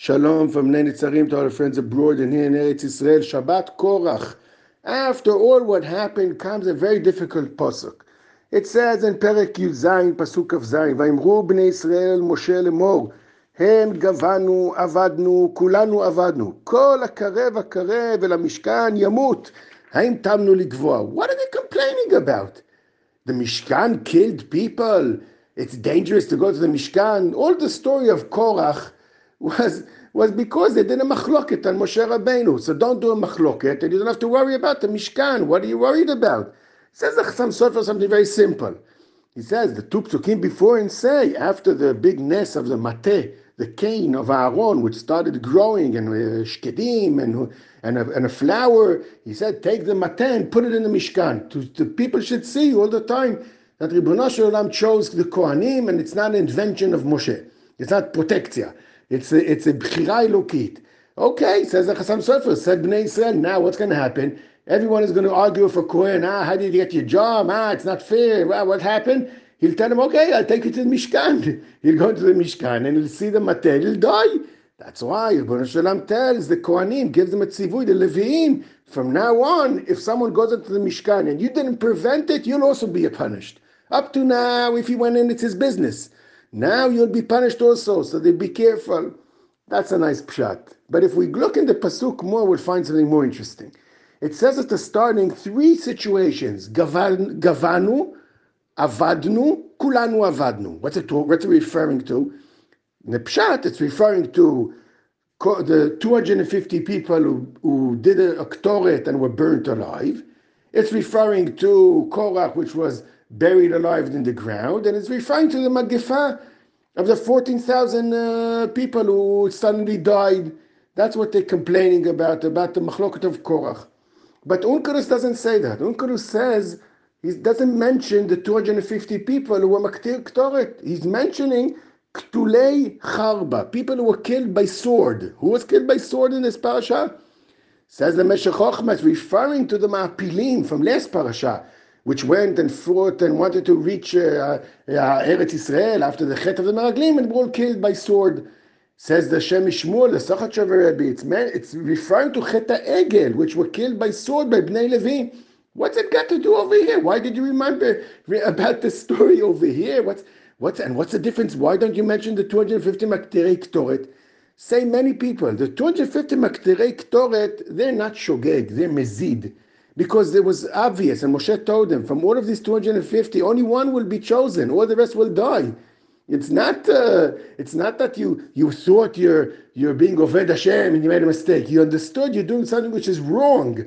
Shalom from Nenitzarim to our friends abroad and here in Eretz Israel. Shabbat Korach. After all what happened comes a very difficult pasuk. It says in Perek Yuzayin, pasuk of Zayin, Vayimru bnei Israel Moshe lemor, הם גבנו, עבדנו, כולנו עבדנו. כל הקרב הקרב אל המשכן ימות. האם תמנו לגבוה? What are they complaining about? The Mishkan killed people. It's dangerous to go to the Mishkan. All the story of Korach was, was because they did a machloket on Moshe Rabbeinu. So don't do a machloket and you don't have to worry about the Mishkan. What are you worried about? says the Chassam Sofer something very simple. He says the two psukim before and say, after the big ness of the Mateh, the cane of Aaron, which started growing, and uh, shkedim, and, and, a, and a flower, he said, take the mateh and put it in the Mishkan. To, people should see all the time that Ribono Olam chose the Kohanim, and it's not an invention of Moshe. It's not protectia. It's a, it's a bchira elokit. Okay, says the Chassam Sofer, said Bnei Israel, now what's going to happen? Everyone is going to argue for Kohen. Ah, how did you get your job? Ah, it's not fair. What happened? He'll tell him, okay, I'll take you to the Mishkan. He'll go to the Mishkan and he'll see the Mateh, he'll die. That's why Ribono Shalom tells the Kohanim, gives them a tzivui, the Leviim, from now on, if someone goes into the Mishkan and you didn't prevent it, you'll also be punished. Up to now, if he went in, it's his business. Now you'll be punished also, so they be careful. That's a nice pshat. But if we look in the pasuk more, we'll find something more interesting. It says at the starting three situations: gavanu, avadnu, kulanu avadnu. What's it? What's it referring to? In the pshat, it's referring to the 250 people who, who did a, ktoret and were burnt alive. It's referring to Korach, which was buried alive in the ground, and it's referring to the Magifa of the 14,000 uh, people who suddenly died. That's what they're complaining about, about the Machloket of Korach. But Onkelos doesn't say that. Onkelos says, he doesn't mention the 250 people who were Maktir Ktoret. He's mentioning Ktulei Charba, people who were killed by sword. Who was killed by sword in this parasha? Says the Meshech referring to the Ma'apilim from last parasha, which went and fought and wanted to reach uh, uh, Eretz Israel after the Chet of the Meraglim and were all killed by sword. Says the Shem Shmuel, the Sachat Rebbe, it's, it's referring to Chet Egel, which were killed by sword by Bnei Levi. What's it got to do over here? Why did you remember about the story over here? What's what's and what's the difference? Why don't you mention the 250 Makterei Ktoret? Say many people, the 250 Makterei Ktoret, they're not shogeg, they're mezid. Because it was obvious, and Moshe told them, from all of these 250, only one will be chosen, all the rest will die. It's not. Uh, it's not that you you thought you're you're being Oved Hashem and you made a mistake. You understood you're doing something which is wrong.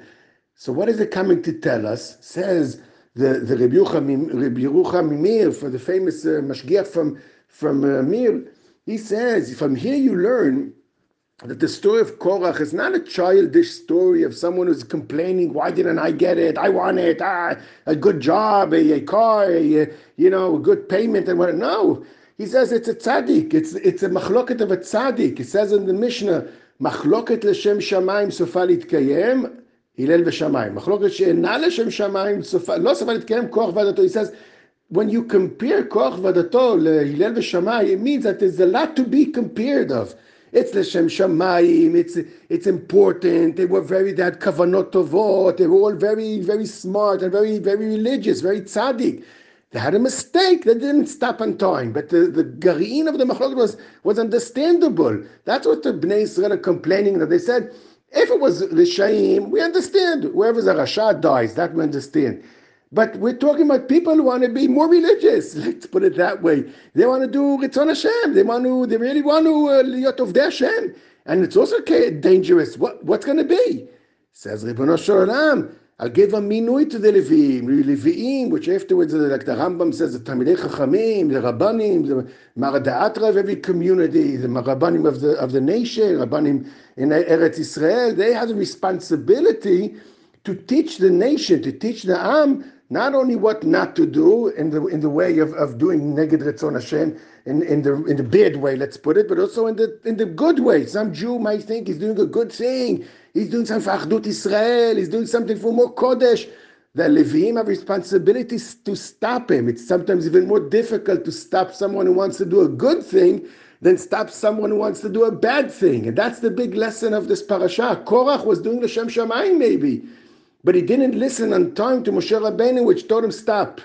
So what is it coming to tell us? Says the the Rabbi Yerucham Mir for the famous uh, Mashgiach from from uh, Mir. He says from here you learn that the story of Korach is not a childish story of someone who's complaining, why didn't I get it? I want it. Ah, a good job, a, a car, a, you know, a good payment. And what? No. He says it's a tzaddik. It's, it's a machloket of a tzaddik. It says in the Mishnah, machloket לשם shemaim סופה להתקיים, הלל ושמאי. machloket שאינה לשם שמיים סופה, לא סופה להתקיים, קרח He says, when you compare קרח v'adato להלל ושמאי, it means that there's a lot to be compared of. It's Leshem Shamayim, it's, it's important. They were very, they had Kavanot Tovot, they were all very, very smart and very, very religious, very tzaddik. They had a mistake. They didn't stop on time. But the, the garin of the machlok was, was understandable. That's what the Bnei Israel are complaining that they said, if it was Lishaim, we understand. Whoever's a Rasha dies, that we understand. But we're talking about people who want to be more religious. Let's put it that way. They want to do Ritzon Hashem. They want to. They really want to uh, liot of their Hashem. And it's also dangerous. What what's going to be? Says Ribono Shalom. I'll give a minui to the Leviim, Leviim, which afterwards, like the Rambam says, the Talmidei Chachamim, the Rabbanim, the Maradaatra of every community, the Rabbanim of the of the nation, Rabbanim in Eretz Israel, they have the responsibility to teach the nation, to teach the Am, not only what not to do in the in the way of, of doing Neged Retzon Hashem, in, in the in the bad way, let's put it, but also in the in the good way. Some Jew might think he's doing a good thing He's doing something for Achdut Israel. He's doing something for more Kodesh. The Levim have responsibilities to stop him. It's sometimes even more difficult to stop someone who wants to do a good thing than stop someone who wants to do a bad thing. And that's the big lesson of this parasha. Korach was doing the Shem Shamayim maybe, but he didn't listen on time to Moshe Rabbeinu, which told him stop.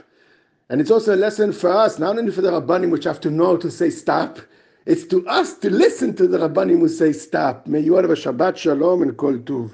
And it's also a lesson for us, not only for the Rabbanim, which have to know to say stop. It's to us to listen to the Rabbanim who say stop. May you have a Shabbat Shalom and Kol Tuv.